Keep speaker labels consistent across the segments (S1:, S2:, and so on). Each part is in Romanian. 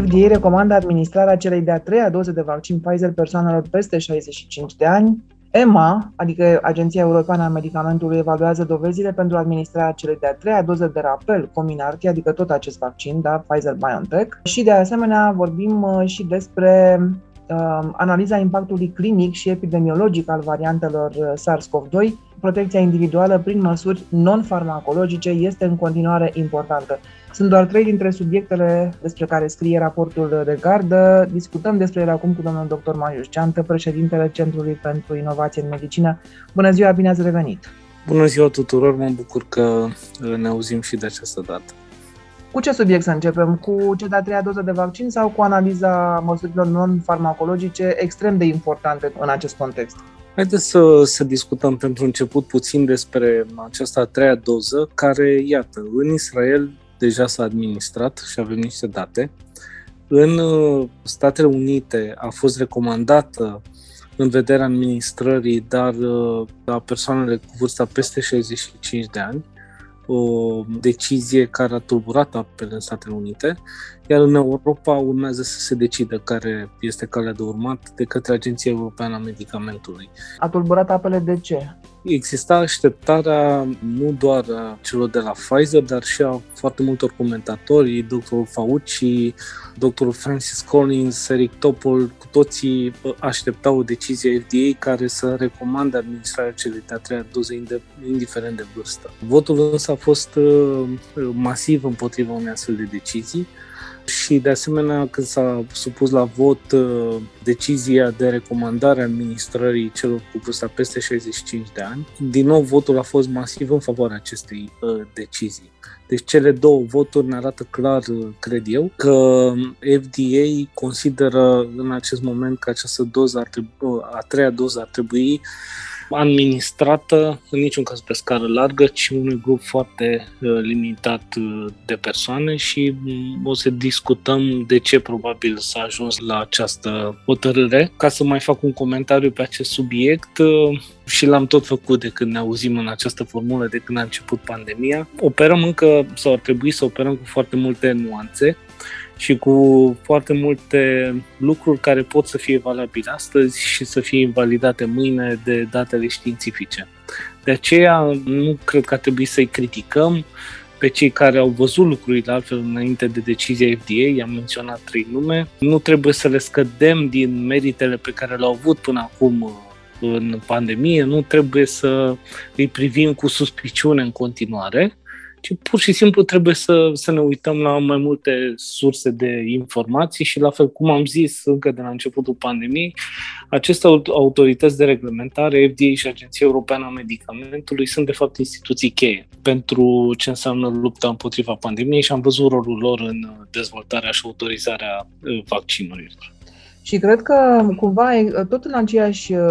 S1: FDA recomandă administrarea celei de-a treia doze de vaccin Pfizer persoanelor peste 65 de ani. EMA, adică Agenția Europeană a Medicamentului, evaluează dovezile pentru administrarea celei de-a treia doze de rapel Comirnaty, adică tot acest vaccin, da, Pfizer-BioNTech. Și de asemenea vorbim uh, și despre uh, analiza impactului clinic și epidemiologic al variantelor uh, SARS-CoV-2 protecția individuală prin măsuri non-farmacologice este în continuare importantă. Sunt doar trei dintre subiectele despre care scrie raportul de gardă. Discutăm despre ele acum cu domnul dr. Marius Ceantă, președintele Centrului pentru Inovație în Medicină. Bună ziua, bine ați revenit!
S2: Bună ziua tuturor, mă bucur că ne auzim și de această dată.
S1: Cu ce subiect să începem? Cu cea de-a treia doză de vaccin sau cu analiza măsurilor non-farmacologice extrem de importante în acest context?
S2: Haideți să, să discutăm pentru început puțin despre această a treia doză, care, iată, în Israel deja s-a administrat și avem niște date. În uh, Statele Unite a fost recomandată în vederea administrării, dar uh, la persoanele cu vârsta peste 65 de ani o decizie care a tulburat apele în Statele Unite, iar în Europa urmează să se decidă care este calea de urmat de către Agenția Europeană a Medicamentului.
S1: A tulburat apele de ce?
S2: Exista așteptarea nu doar a celor de la Pfizer, dar și a foarte multor comentatori, dr. Fauci, dr. Francis Collins, Eric Topol, cu toții așteptau o decizie FDA care să recomande administrarea celei de-a treia doze, indiferent de vârstă. Votul însă a fost uh, masiv împotriva unei astfel de decizii și de asemenea când s-a supus la vot uh, decizia de recomandare a administrării celor cu vârsta peste 65 de ani, din nou votul a fost masiv în favoarea acestei uh, decizii. Deci cele două voturi ne arată clar, uh, cred eu, că FDA consideră în acest moment că această doză ar trebui, a treia doză ar trebui administrată în niciun caz pe scară largă, ci unui grup foarte uh, limitat uh, de persoane și mm, o să discutăm de ce probabil s-a ajuns la această hotărâre. Ca să mai fac un comentariu pe acest subiect, uh, și l-am tot făcut de când ne auzim în această formulă, de când a început pandemia. Operăm încă, sau ar trebui să operăm cu foarte multe nuanțe și cu foarte multe lucruri care pot să fie valabile astăzi și să fie invalidate mâine de datele științifice. De aceea nu cred că ar trebui să-i criticăm pe cei care au văzut lucrurile altfel înainte de decizia FDA, i-am menționat trei nume, nu trebuie să le scădem din meritele pe care le-au avut până acum în pandemie, nu trebuie să îi privim cu suspiciune în continuare, ci pur și simplu trebuie să, să ne uităm la mai multe surse de informații și la fel cum am zis încă de la începutul pandemiei, aceste autorități de reglementare, FDA și Agenția Europeană a Medicamentului, sunt de fapt instituții cheie pentru ce înseamnă lupta împotriva pandemiei și am văzut rolul lor în dezvoltarea și autorizarea uh, vaccinurilor.
S1: Și cred că cumva tot în aceeași uh,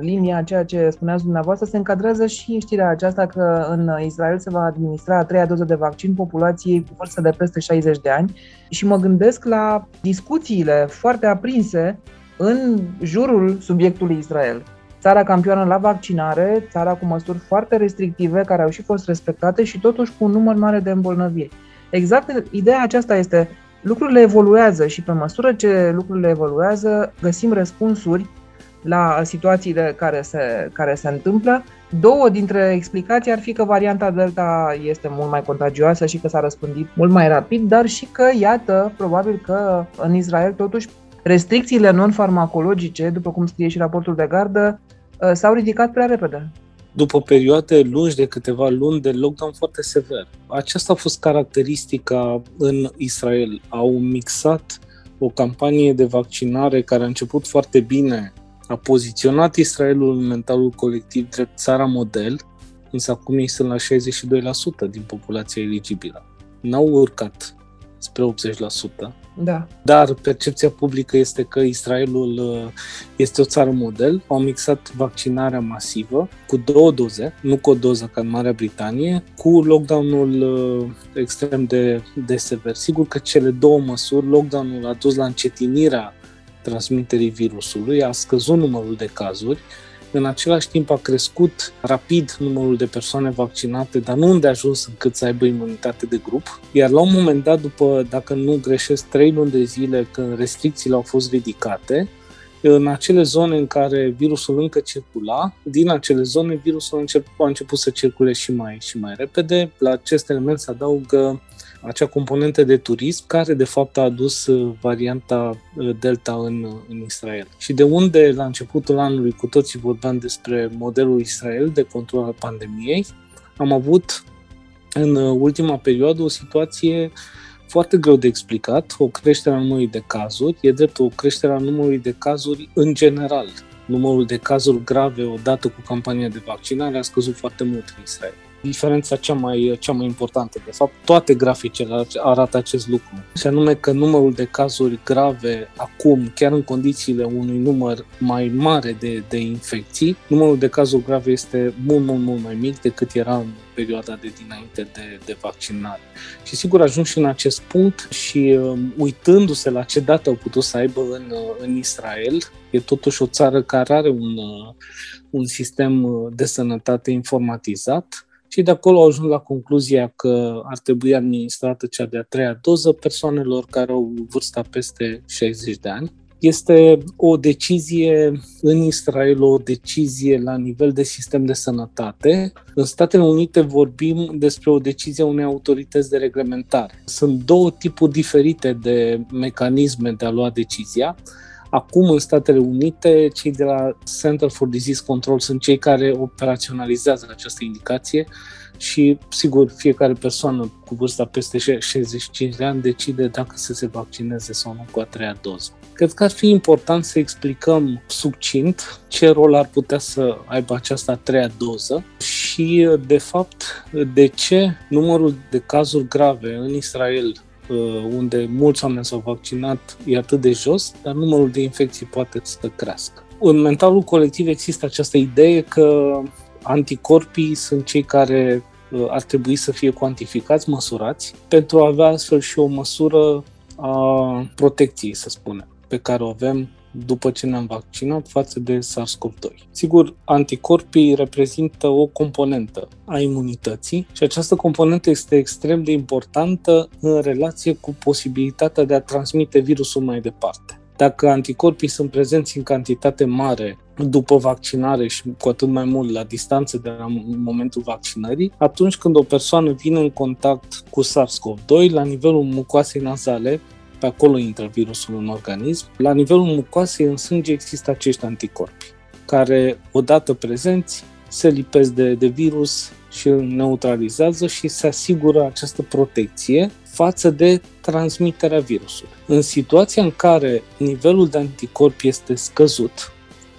S1: linie a ceea ce spuneați dumneavoastră se încadrează și știrea aceasta că în Israel se va administra a treia doză de vaccin populației cu vârstă de peste 60 de ani și mă gândesc la discuțiile foarte aprinse în jurul subiectului Israel. Țara campioană la vaccinare, țara cu măsuri foarte restrictive care au și fost respectate și totuși cu un număr mare de îmbolnăviri. Exact ideea aceasta este lucrurile evoluează și pe măsură ce lucrurile evoluează, găsim răspunsuri la situațiile care se, care se întâmplă. Două dintre explicații ar fi că varianta Delta este mult mai contagioasă și că s-a răspândit mult mai rapid, dar și că, iată, probabil că în Israel totuși restricțiile non-farmacologice, după cum scrie și raportul de gardă, s-au ridicat prea repede
S2: după perioade lungi de câteva luni de lockdown foarte sever. Aceasta a fost caracteristica în Israel. Au mixat o campanie de vaccinare care a început foarte bine, a poziționat Israelul în mentalul colectiv drept țara model, însă acum ei sunt la 62% din populația eligibilă. N-au urcat spre 80%.
S1: Da.
S2: Dar percepția publică este că Israelul uh, este o țară model. Au mixat vaccinarea masivă cu două doze, nu cu o doză ca în Marea Britanie, cu lockdown-ul uh, extrem de, de sever. Sigur că cele două măsuri, lockdown-ul a dus la încetinirea transmiterii virusului, a scăzut numărul de cazuri, În același timp a crescut rapid numărul de persoane vaccinate, dar nu unde a ajuns încât să aibă imunitate de grup. Iar la un moment dat, după, dacă nu greșesc, trei luni de zile când restricțiile au fost ridicate, în acele zone în care virusul încă circula, din acele zone virusul a început, a început să circule și mai, și mai repede. La acest element se adaugă acea componentă de turism care de fapt a adus uh, varianta uh, Delta în, uh, în Israel. Și de unde la începutul anului cu toții vorbeam despre modelul Israel de control al pandemiei, am avut în ultima perioadă o situație foarte greu de explicat, o creștere a numărului de cazuri, e drept o creștere a numărului de cazuri în general. Numărul de cazuri grave odată cu campania de vaccinare a scăzut foarte mult în Israel diferența cea mai, cea mai importantă. De fapt, toate graficele arată acest lucru. Și anume că numărul de cazuri grave acum, chiar în condițiile unui număr mai mare de, de infecții, numărul de cazuri grave este mult, mult, mult mai mic decât era în perioada de dinainte de, de vaccinare. Și sigur ajung și în acest punct și um, uitându-se la ce date au putut să aibă în, uh, în Israel, e totuși o țară care are un, uh, un sistem uh, de sănătate informatizat, și de acolo au ajuns la concluzia că ar trebui administrată cea de-a treia doză persoanelor care au vârsta peste 60 de ani. Este o decizie în Israel, o decizie la nivel de sistem de sănătate. În Statele Unite vorbim despre o decizie a unei autorități de reglementare. Sunt două tipuri diferite de mecanisme de a lua decizia. Acum, în Statele Unite, cei de la Center for Disease Control sunt cei care operaționalizează această indicație și, sigur, fiecare persoană cu vârsta peste 65 de ani decide dacă să se vaccineze sau nu cu a treia doză. Cred că ar fi important să explicăm succint ce rol ar putea să aibă această a treia doză și, de fapt, de ce numărul de cazuri grave în Israel Uh, unde mulți oameni s-au vaccinat e atât de jos, dar numărul de infecții poate să crească. În mentalul colectiv există această idee că anticorpii sunt cei care uh, ar trebui să fie cuantificați, măsurați, pentru a avea astfel și o măsură a protecției, să spunem, pe care o avem după ce ne-am vaccinat față de SARS-CoV-2. Sigur, anticorpii reprezintă o componentă a imunității și această componentă este extrem de importantă în relație cu posibilitatea de a transmite virusul mai departe. Dacă anticorpii sunt prezenți în cantitate mare după vaccinare și cu atât mai mult la distanță de la momentul vaccinării, atunci când o persoană vine în contact cu SARS-CoV-2, la nivelul mucoasei nazale, pe acolo intră virusul în organism. La nivelul mucoasei în sânge există acești anticorpi, care, odată prezenți, se lipesc de, de virus și îl neutralizează și se asigură această protecție față de transmiterea virusului. În situația în care nivelul de anticorpi este scăzut,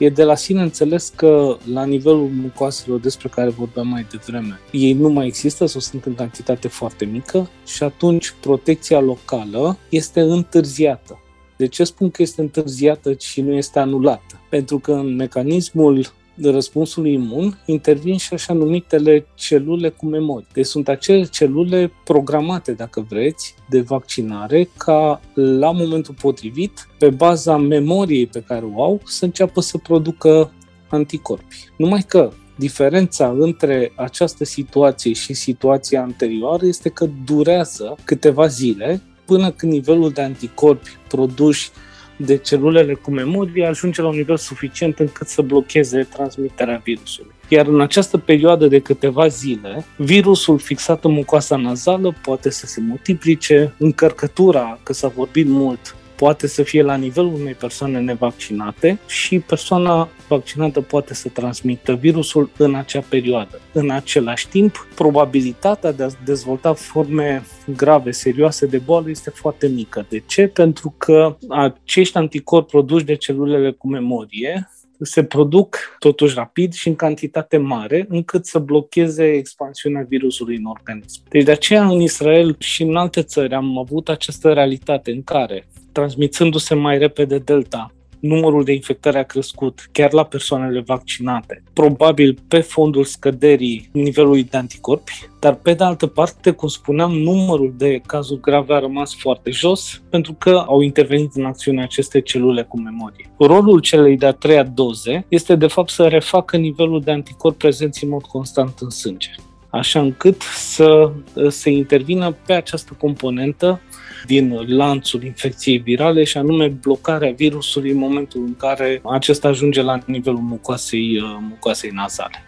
S2: e de la sine înțeles că la nivelul mucoaselor despre care vorbeam mai devreme, ei nu mai există sau sunt în cantitate foarte mică și atunci protecția locală este întârziată. De ce spun că este întârziată și nu este anulată? Pentru că în mecanismul răspunsului imun intervin și așa numitele celule cu memorie. Deci sunt acele celule programate, dacă vreți, de vaccinare ca la momentul potrivit, pe baza memoriei pe care o au, să înceapă să producă anticorpi. Numai că Diferența între această situație și situația anterioară este că durează câteva zile până când nivelul de anticorpi produși de celulele cu memorie ajunge la un nivel suficient încât să blocheze transmiterea virusului. Iar în această perioadă de câteva zile, virusul fixat în mucoasa nazală poate să se multiplice, încărcătura, că s-a vorbit mult poate să fie la nivelul unei persoane nevaccinate și persoana vaccinată poate să transmită virusul în acea perioadă. În același timp, probabilitatea de a dezvolta forme grave, serioase de boală este foarte mică. De ce? Pentru că acești anticorpi produși de celulele cu memorie se produc totuși rapid și în cantitate mare, încât să blocheze expansiunea virusului în organism. Deci de aceea în Israel și în alte țări am avut această realitate în care transmițându-se mai repede Delta, numărul de infectări a crescut chiar la persoanele vaccinate, probabil pe fondul scăderii nivelului de anticorpi, dar pe de altă parte, cum spuneam, numărul de cazuri grave a rămas foarte jos pentru că au intervenit în acțiune aceste celule cu memorie. Rolul celei de-a treia doze este de fapt să refacă nivelul de anticorpi prezenți în mod constant în sânge. Așa încât să se intervină pe această componentă din lanțul infecției virale și anume blocarea virusului în momentul în care acesta ajunge la nivelul mucoasei, uh, mucoasei nazale.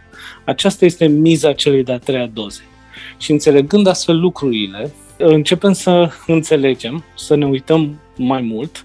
S2: Aceasta este miza celei de-a treia doze. Și înțelegând astfel lucrurile, începem să înțelegem, să ne uităm mai mult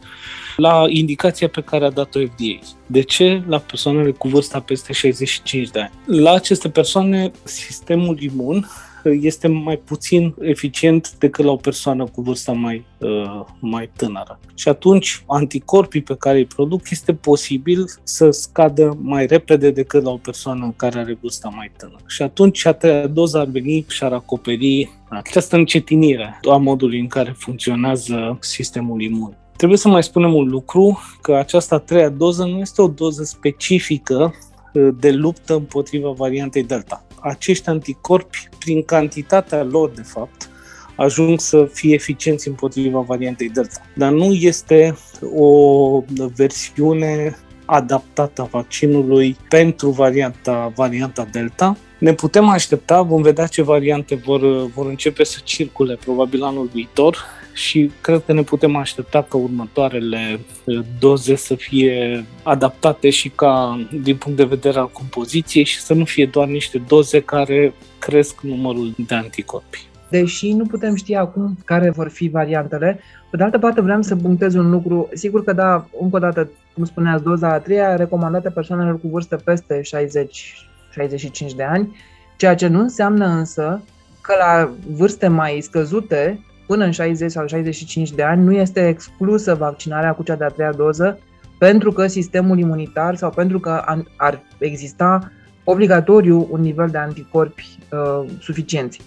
S2: la indicația pe care a dat-o FDA. De ce la persoanele cu vârsta peste 65 de ani? La aceste persoane, sistemul imun este mai puțin eficient decât la o persoană cu vârsta mai, uh, mai tânără. Și atunci, anticorpii pe care îi produc este posibil să scadă mai repede decât la o persoană care are vârsta mai tânără. Și atunci, a treia doză ar veni și ar acoperi această încetinire a modului în care funcționează sistemul imun. Trebuie să mai spunem un lucru, că această a treia doză nu este o doză specifică uh, de luptă împotriva variantei Delta. Acești anticorpi, prin cantitatea lor, de fapt, ajung să fie eficienți împotriva variantei Delta. Dar nu este o versiune adaptată a vaccinului pentru varianta, varianta Delta. Ne putem aștepta, vom vedea ce variante vor, vor începe să circule probabil anul viitor și cred că ne putem aștepta ca următoarele uh, doze să fie adaptate și ca din punct de vedere al compoziției și să nu fie doar niște doze care cresc numărul de anticorpi.
S1: Deși nu putem ști acum care vor fi variantele, pe de altă parte vreau să punctez un lucru. Sigur că da, încă o dată, cum spuneați, doza a treia recomandată persoanelor cu vârstă peste 60-65 de ani, ceea ce nu înseamnă însă că la vârste mai scăzute până în 60 sau 65 de ani nu este exclusă vaccinarea cu cea de-a treia doză pentru că sistemul imunitar sau pentru că ar exista obligatoriu un nivel de anticorpi uh, suficienți.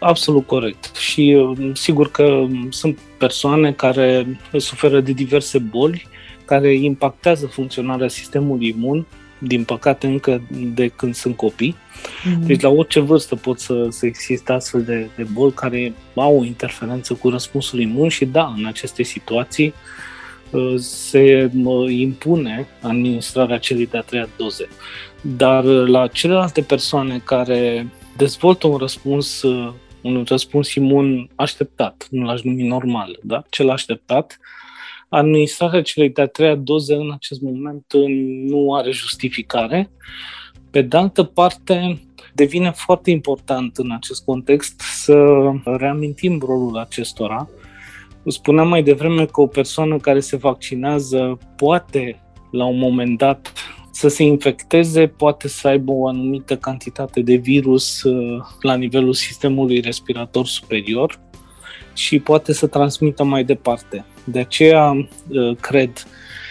S2: Absolut corect. Și uh, sigur că sunt persoane care suferă de diverse boli care impactează funcționarea sistemului imun din păcate, încă de când sunt copii. Mm-hmm. Deci, la orice vârstă pot să, să existe astfel de, de boli care au o interferență cu răspunsul imun și, da, în aceste situații uh, se impune administrarea celei de-a treia doze. Dar uh, la celelalte persoane care dezvoltă un răspuns uh, un răspuns imun așteptat, nu l-aș numi normal, da? cel așteptat, Administrarea celei de-a treia doze în acest moment nu are justificare. Pe de altă parte, devine foarte important în acest context să reamintim rolul acestora. Spuneam mai devreme că o persoană care se vaccinează poate, la un moment dat, să se infecteze, poate să aibă o anumită cantitate de virus uh, la nivelul sistemului respirator superior și poate să transmită mai departe. De aceea, uh, cred,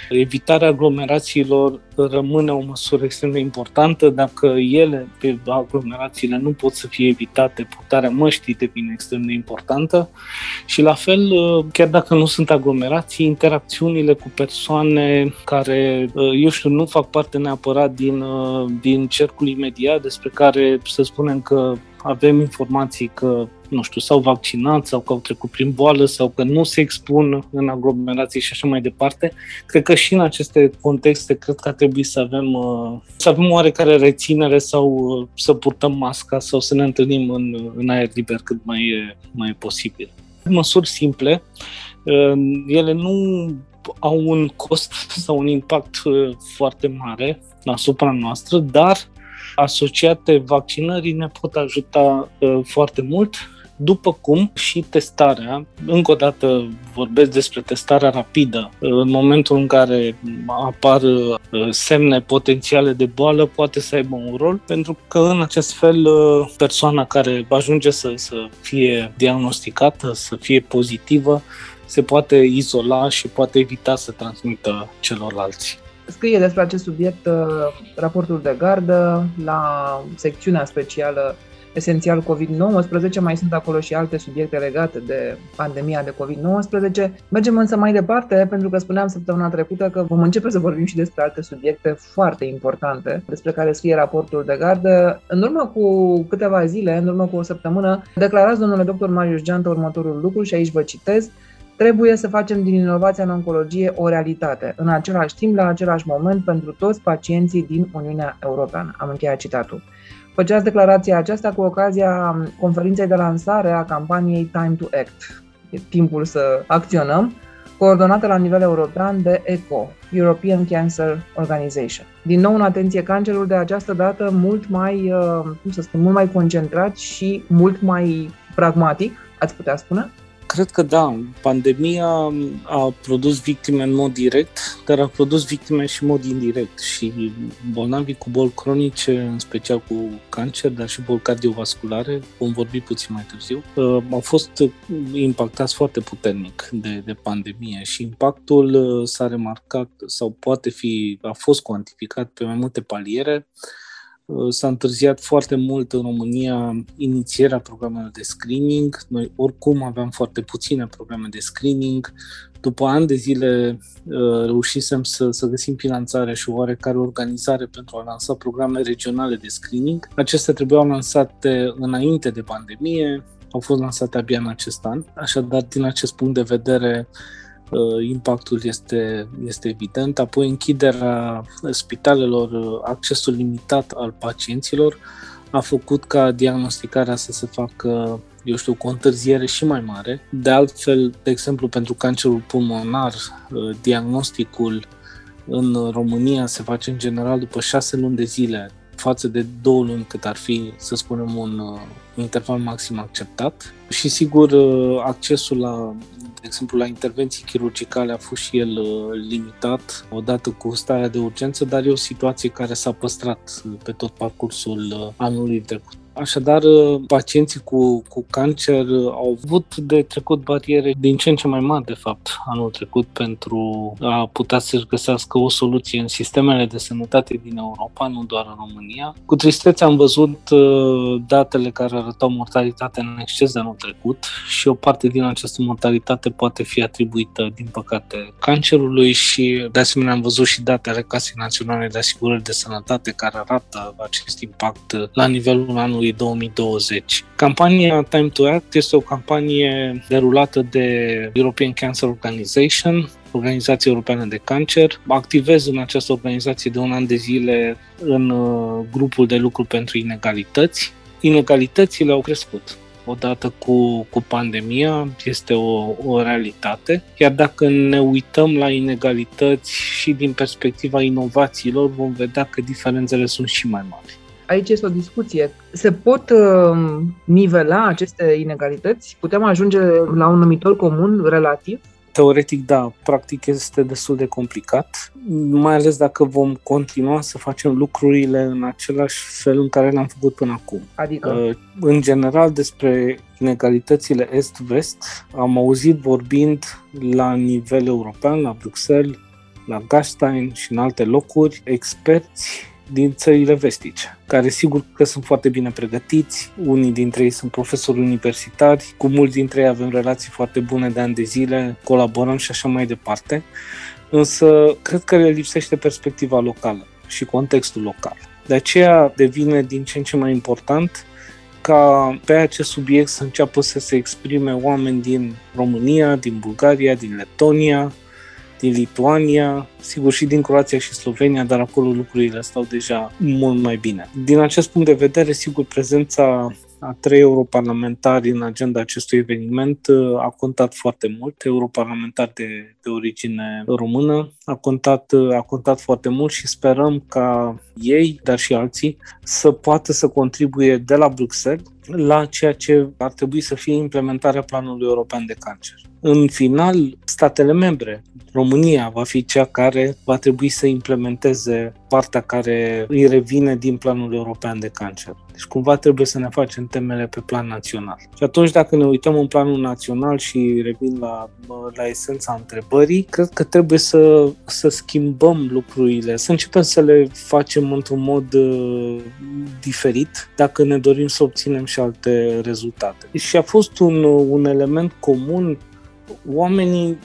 S2: evitarea aglomerațiilor rămâne o măsură extrem de importantă. Dacă ele, pe aglomerațiile, nu pot să fie evitate, purtarea măștii devine extrem de importantă și la fel, uh, chiar dacă nu sunt aglomerații, interacțiunile cu persoane care, uh, eu știu, nu fac parte neapărat din, din cercul imediat, despre care să spunem că avem informații că, nu știu, s-au vaccinat sau că au trecut prin boală sau că nu se expun în aglomerații și așa mai departe. Cred că și în aceste contexte, cred că ar trebui să avem, uh, să avem oarecare reținere sau uh, să purtăm masca sau să ne întâlnim în, în aer liber cât mai e, mai e posibil. Măsuri simple, uh, ele nu au un cost sau un impact foarte mare asupra noastră, dar asociate vaccinării ne pot ajuta uh, foarte mult, după cum și testarea, încă o dată vorbesc despre testarea rapidă, în momentul în care apar uh, semne potențiale de boală, poate să aibă un rol, pentru că în acest fel uh, persoana care ajunge să, să fie diagnosticată, să fie pozitivă, se poate izola și poate evita să transmită celorlalți.
S1: scrie despre acest subiect uh, raportul de gardă la secțiunea specială esențial COVID-19, mai sunt acolo și alte subiecte legate de pandemia de COVID-19. Mergem însă mai departe, pentru că spuneam săptămâna trecută că vom începe să vorbim și despre alte subiecte foarte importante despre care scrie raportul de gardă. În urmă cu câteva zile, în urmă cu o săptămână, declarați, domnule doctor Marius Geantă, următorul lucru și aici vă citez. Trebuie să facem din inovația în oncologie o realitate, în același timp, la același moment, pentru toți pacienții din Uniunea Europeană. Am încheiat citatul. Făceați declarația aceasta cu ocazia conferinței de lansare a campaniei Time to Act. E timpul să acționăm, coordonată la nivel european de ECO, European Cancer Organization. Din nou, în atenție, cancerul de această dată mult mai, uh, cum să spun, mult mai concentrat și mult mai pragmatic, ați putea spune?
S2: Cred că da. Pandemia a produs victime în mod direct, dar a produs victime și în mod indirect. Și bolnavii cu boli cronice, în special cu cancer, dar și boli cardiovasculare, vom vorbi puțin mai târziu, uh, au fost impactați foarte puternic de, de pandemie și impactul uh, s-a remarcat sau poate fi, a fost cuantificat pe mai multe paliere. Uh, s-a întârziat foarte mult în România inițierea programelor de screening. Noi oricum aveam foarte puține programe de screening. După ani de zile uh, reușisem să, să găsim finanțare și oarecare organizare pentru a lansa programe regionale de screening. Acestea trebuiau lansate înainte de pandemie, au fost lansate abia în acest an. Așadar, din acest punct de vedere, Uh, impactul este, este evident. Apoi închiderea spitalelor, uh, accesul limitat al pacienților a făcut ca diagnosticarea să se facă, eu știu, cu o întârziere și mai mare. De altfel, de exemplu, pentru cancerul pulmonar, uh, diagnosticul în România se face în general după șase luni de zile față de două luni cât ar fi, să spunem, un interval maxim acceptat. Și sigur, accesul la de exemplu, la intervenții chirurgicale a fost și el uh, limitat odată cu starea de urgență, dar e o situație care s-a păstrat pe tot parcursul uh, anului trecut. Așadar, uh, pacienții cu, cu cancer uh, au avut de trecut bariere din ce în ce mai mari, de fapt, anul trecut pentru a putea să-și găsească o soluție în sistemele de sănătate din Europa, nu doar în România. Cu tristețe am văzut uh, datele care arătau mortalitatea în exces de anul trecut și o parte din această mortalitate poate fi atribuită, din păcate, cancerului și, de asemenea, am văzut și datele Casei Naționale de Asigurări de Sănătate care arată acest impact la nivelul anului anului 2020. Campania Time to Act este o campanie derulată de European Cancer Organization, Organizația Europeană de Cancer. Activez în această organizație de un an de zile în uh, grupul de lucru pentru inegalități. Inegalitățile au crescut odată cu, cu pandemia, este o, o realitate. Iar dacă ne uităm la inegalități și din perspectiva inovațiilor, vom vedea că diferențele sunt și mai mari
S1: aici este o discuție. Se pot uh, nivela aceste inegalități? Putem ajunge la un numitor comun relativ?
S2: Teoretic, da. Practic este destul de complicat, mai ales dacă vom continua să facem lucrurile în același fel în care le-am făcut până acum.
S1: Adică? Uh,
S2: în general, despre inegalitățile est-vest am auzit vorbind la nivel european, la Bruxelles, la Gastein și în alte locuri, experți din țările vestice, care sigur că sunt foarte bine pregătiți, unii dintre ei sunt profesori universitari, cu mulți dintre ei avem relații foarte bune de ani de zile, colaborăm și așa mai departe, însă cred că le lipsește perspectiva locală și contextul local. De aceea devine din ce în ce mai important ca pe acest subiect să înceapă să se exprime oameni din România, din Bulgaria, din Letonia, din Lituania, sigur și din Croația și Slovenia, dar acolo lucrurile stau deja mult mai bine. Din acest punct de vedere, sigur, prezența a trei europarlamentari în agenda acestui eveniment uh, a contat foarte mult. Europarlamentar de, de origine română a contat, uh, a contat foarte mult și sperăm ca ei, dar și alții, să poată să contribuie de la Bruxelles la ceea ce ar trebui să fie implementarea planului european de cancer. În final, statele membre, România va fi cea care va trebui să implementeze partea care îi revine din planul european de cancer. Deci cumva trebuie să ne facem temele pe plan național. Și atunci dacă ne uităm în planul național și revin la, la esența întrebării, cred că trebuie să, să schimbăm lucrurile, să începem să le facem într-un mod uh, diferit dacă ne dorim să obținem și alte rezultate. Și a fost un, un element comun oamenii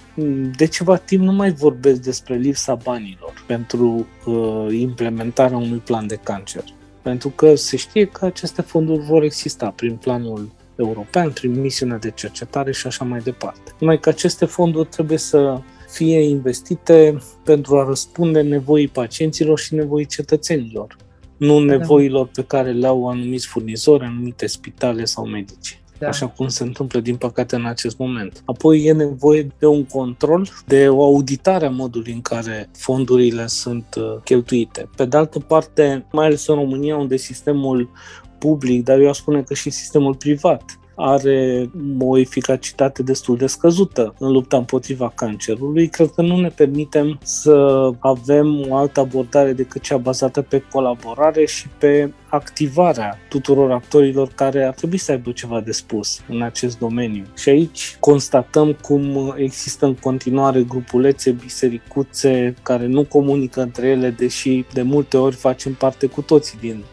S2: de ceva timp nu mai vorbesc despre lipsa banilor pentru uh, implementarea unui plan de cancer. Pentru că se știe că aceste fonduri vor exista prin planul european, prin misiunea de cercetare și așa mai departe. Numai că aceste fonduri trebuie să fie investite pentru a răspunde nevoii pacienților și nevoii cetățenilor, nu da. nevoilor pe care le au anumiți furnizori, anumite spitale sau medici da. așa cum se întâmplă din păcate în acest moment. Apoi e nevoie de un control, de o auditare a modului în care fondurile sunt uh, cheltuite. Pe de altă parte, mai ales în România, unde sistemul public, dar eu aș spune că și sistemul privat are o eficacitate destul de scăzută în lupta împotriva cancerului, cred că nu ne permitem să avem o altă abordare decât cea bazată pe colaborare și pe activarea tuturor actorilor care ar trebui să aibă ceva de spus în acest domeniu. Și aici constatăm cum există în continuare grupulețe, bisericuțe care nu comunică între ele, deși de multe ori facem parte cu toții din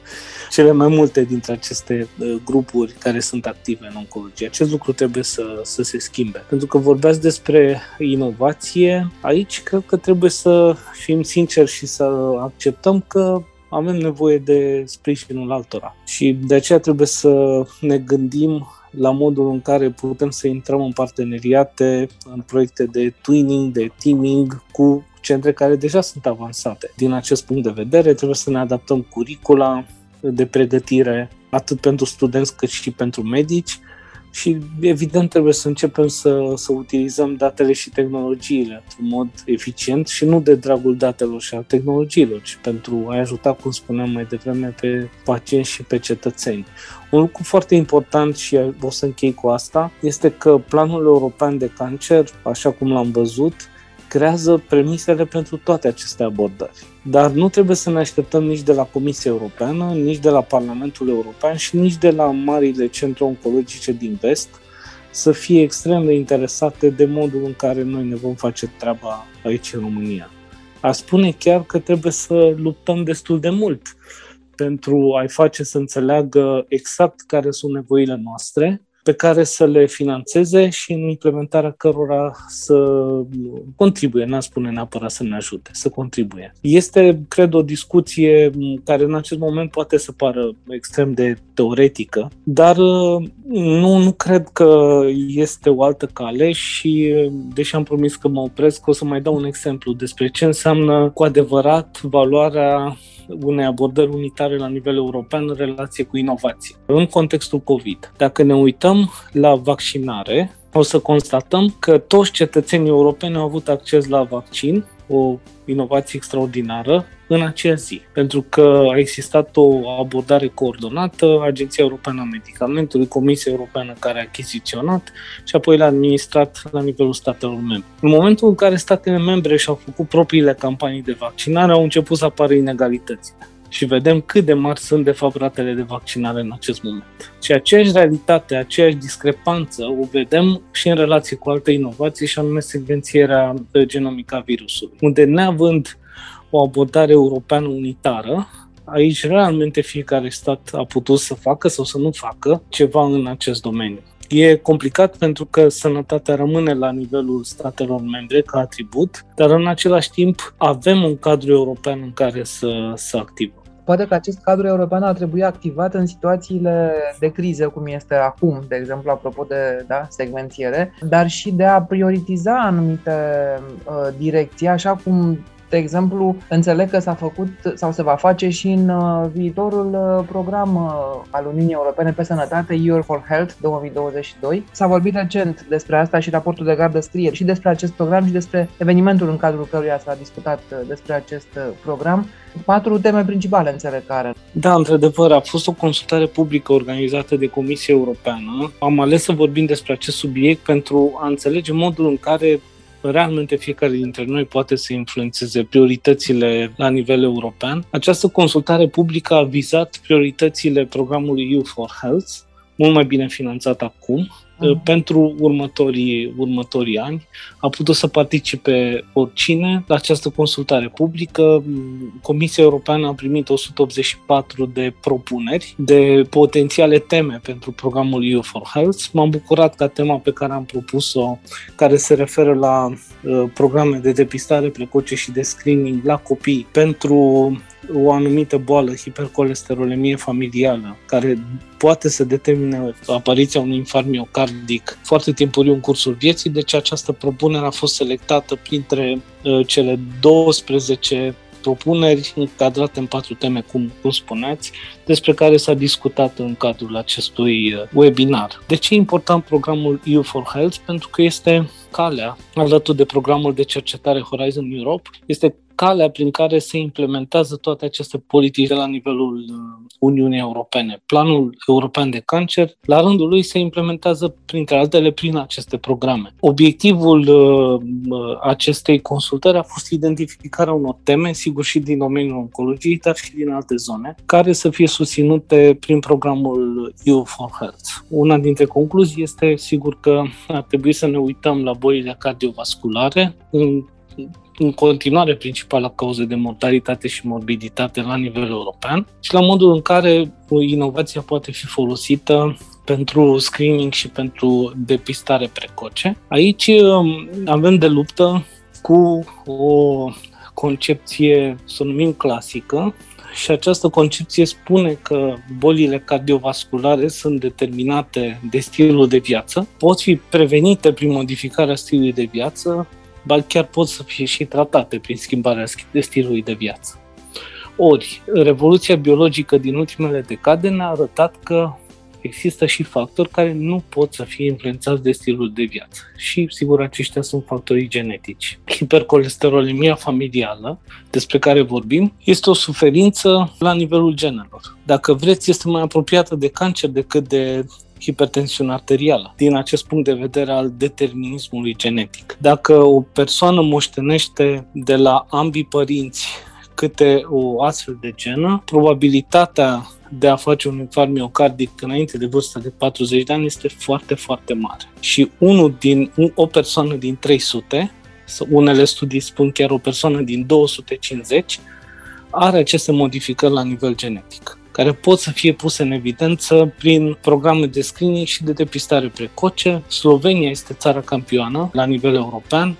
S2: cele mai multe dintre aceste uh, grupuri care sunt active în oncologie. Acest lucru trebuie să, să se schimbe. Pentru că vorbeați despre inovație, aici cred că trebuie să fim sinceri și să acceptăm că avem nevoie de sprijinul altora. Și de aceea trebuie să ne gândim la modul în care putem să intrăm în parteneriate, în proiecte de twinning, de teaming cu centre care deja sunt avansate. Din acest punct de vedere, trebuie să ne adaptăm curicula, de pregătire, atât pentru studenți cât și pentru medici și evident trebuie să începem să, să utilizăm datele și tehnologiile într-un mod eficient și nu de dragul datelor și al tehnologiilor, ci pentru a ajuta, cum spuneam mai devreme, pe pacienți și pe cetățeni. Un lucru foarte important și o să închei cu asta este că planul european de cancer, așa cum l-am văzut, creează premisele pentru toate aceste abordări. Dar nu trebuie să ne așteptăm nici de la Comisia Europeană, nici de la Parlamentul European și nici de la marile centre oncologice din vest să fie extrem de interesate de modul în care noi ne vom face treaba aici în România. A spune chiar că trebuie să luptăm destul de mult pentru a-i face să înțeleagă exact care sunt nevoile noastre pe care să le financeze și în implementarea cărora să contribuie, n-am spune neapărat să ne ajute, să contribuie. Este, cred, o discuție care în acest moment poate să pară extrem de teoretică, dar nu, nu cred că este o altă cale și, deși am promis că mă opresc, o să mai dau un exemplu despre ce înseamnă cu adevărat valoarea unei abordări unitare la nivel european în relație cu inovație. În contextul COVID, dacă ne uităm la vaccinare, o să constatăm că toți cetățenii europeni au avut acces la vaccin, o inovație extraordinară, în acea zi, pentru că a existat o abordare coordonată, Agenția Europeană a Medicamentului, Comisia Europeană care a achiziționat și apoi l-a administrat la nivelul statelor membre. În momentul în care statele membre și-au făcut propriile campanii de vaccinare, au început să apară inegalități și vedem cât de mari sunt de fapt ratele de vaccinare în acest moment. Și aceeași realitate, aceeași discrepanță o vedem și în relație cu alte inovații și anume secvențierea genomică a virusului, unde neavând o abordare europeană unitară, aici realmente fiecare stat a putut să facă sau să nu facă ceva în acest domeniu. E complicat pentru că sănătatea rămâne la nivelul statelor membre ca atribut, dar în același timp avem un cadru european în care să, să activăm.
S1: Poate că acest cadru european ar trebui activat în situațiile de criză, cum este acum, de exemplu, apropo de da, segmentiere, dar și de a prioritiza anumite uh, direcții, așa cum De exemplu, înțeleg că s-a făcut sau se va face și în uh, viitorul uh, program uh, al Uniunii Europene pe Sănătate, Year for Health 2022. S-a vorbit recent despre asta și raportul de gardă scrie și despre acest program și despre evenimentul în cadrul căruia s-a discutat despre acest program. Patru teme principale înțeleg care.
S2: Da, într-adevăr, a fost o consultare publică organizată de Comisia Europeană. Am ales să vorbim despre acest subiect pentru a înțelege modul în care realmente fiecare dintre noi poate să influențeze prioritățile la nivel european. Această consultare publică a vizat prioritățile programului You for Health, mult mai bine finanțat acum, uh pentru următorii, următorii ani. A putut să participe oricine la această consultare publică. Comisia Europeană a primit 184 de propuneri de potențiale teme pentru programul EU for Health. M-am bucurat ca tema pe care am propus-o, care se referă la uh, programe de depistare precoce și de screening la copii pentru o anumită boală, hipercolesterolemie familială, care poate să determine apariția unui infarct miocardic foarte timpuriu în cursul vieții, deci această propunere a fost selectată printre uh, cele 12 propuneri încadrate în patru teme, cum, cum spuneați, despre care s-a discutat în cadrul acestui uh, webinar. De ce e important programul EU for Health? Pentru că este calea, alături de programul de cercetare Horizon Europe, este calea prin care se implementează toate aceste politici de la nivelul uh, Uniunii Europene. Planul European de Cancer, la rândul lui, se implementează, printre altele, prin aceste programe. Obiectivul uh, uh, acestei consultări a fost identificarea unor teme, sigur și din domeniul oncologiei, dar și din alte zone, care să fie susținute prin programul EU for Health. Una dintre concluzii este, sigur, că ar trebui să ne uităm la bolile cardiovasculare, în în continuare principala cauză de mortalitate și morbiditate la nivel european și la modul în care inovația poate fi folosită pentru screening și pentru depistare precoce. Aici um, avem de luptă cu o concepție, să o numim clasică, și această concepție spune că bolile cardiovasculare sunt determinate de stilul de viață, pot fi prevenite prin modificarea stilului de viață, ba chiar pot să fie și tratate prin schimbarea stilului de viață. Ori, revoluția biologică din ultimele decade ne-a arătat că există și factori care nu pot să fie influențați de stilul de viață. Și, sigur, aceștia sunt factorii genetici. Hipercolesterolemia familială, despre care vorbim, este o suferință la nivelul genelor. Dacă vreți, este mai apropiată de cancer decât de hipertensiune arterială, din acest punct de vedere al determinismului genetic. Dacă o persoană moștenește de la ambii părinți câte o astfel de genă, probabilitatea de a face un infarct miocardic înainte de vârsta de 40 de ani este foarte, foarte mare. Și unul din, o persoană din 300, unele studii spun chiar o persoană din 250, are aceste modificări la nivel genetic care pot să fie puse în evidență prin programe de screening și de depistare precoce. Slovenia este țara campioană la nivel european,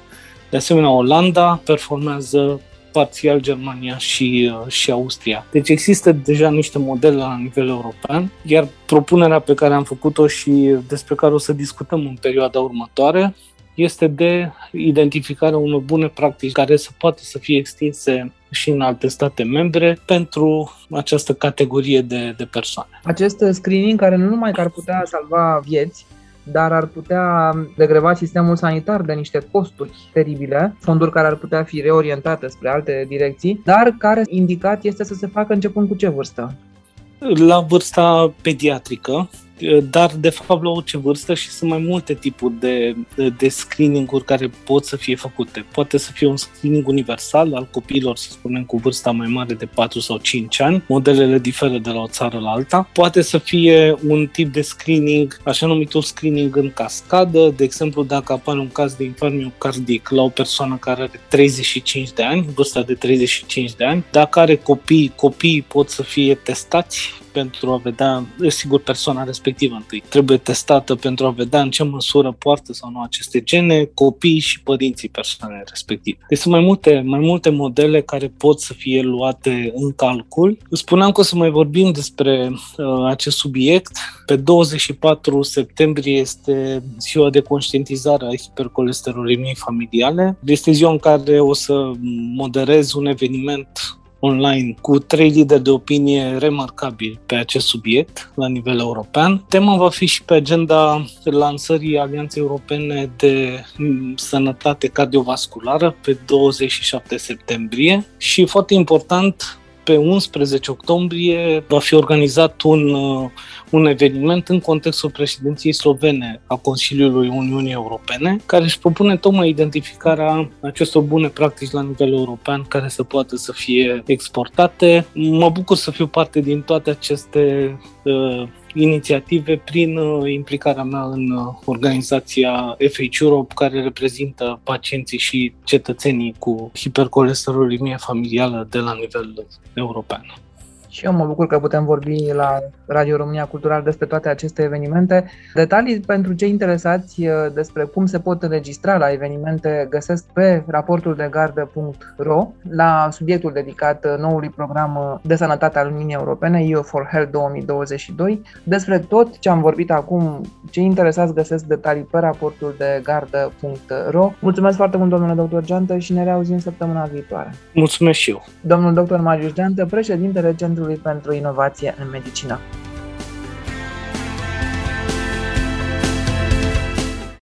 S2: de asemenea Olanda performează parțial Germania și, uh, și Austria. Deci există deja niște modele la nivel european, iar propunerea pe care am făcut-o și despre care o să discutăm în perioada următoare este de identificarea unor bune practici care să poată să fie extinse și în alte state membre pentru această categorie de, de persoane.
S1: Acest screening care nu numai că ar putea salva vieți, dar ar putea degreva sistemul sanitar de niște costuri teribile, fonduri care ar putea fi reorientate spre alte direcții, dar care indicat este să se facă începând cu ce vârstă?
S2: La vârsta pediatrică, dar de fapt la orice vârstă și sunt mai multe tipuri de, de screening-uri care pot să fie făcute. Poate să fie un screening universal al copiilor, să spunem, cu vârsta mai mare de 4 sau 5 ani. Modelele diferă de la o țară la alta. Poate să fie un tip de screening, așa numitul screening în cascadă, de exemplu dacă apare un caz de infarct miocardic la o persoană care are 35 de ani, vârsta de 35 de ani, dacă are copii, copiii pot să fie testați pentru a vedea, sigur, persoana respectivă întâi. Trebuie testată pentru a vedea în ce măsură poartă sau nu aceste gene copiii și părinții persoanei respective. Deci sunt mai multe, mai multe modele care pot să fie luate în calcul. Spuneam că o să mai vorbim despre uh, acest subiect. Pe 24 septembrie este ziua de conștientizare a hipercolesterolemiei familiale. Este ziua în care o să moderez un eveniment online cu trei lideri de opinie remarcabili pe acest subiect la nivel european. Tema va fi și pe agenda lansării Alianței Europene de Sănătate Cardiovasculară pe 27 septembrie și foarte important, pe 11 octombrie va fi organizat un, uh, un eveniment în contextul președinției slovene a Consiliului Uniunii Europene, care își propune tocmai identificarea acestor bune practici la nivel european care să poată să fie exportate. Mă bucur să fiu parte din toate aceste uh, inițiative prin uh, implicarea mea în uh, organizația FH Europe, care reprezintă pacienții și cetățenii cu hipercolesterolemie familială de la nivel european.
S1: Și eu mă bucur că putem vorbi la Radio România Cultural despre toate aceste evenimente. Detalii pentru cei interesați uh, despre cum se pot înregistra la evenimente găsesc pe raportul de gardă.ro la subiectul dedicat uh, noului program uh, de sănătate al Uniunii Europene, EU for Health 2022. Despre tot ce am vorbit acum, cei interesați găsesc detalii pe raportul de gardă.ro. Mulțumesc foarte mult, domnule doctor Geantă, și ne reauzim săptămâna viitoare.
S2: Mulțumesc și eu.
S1: Domnul doctor Marius Geantă, președintele Centrului pentru Inovație în Medicină.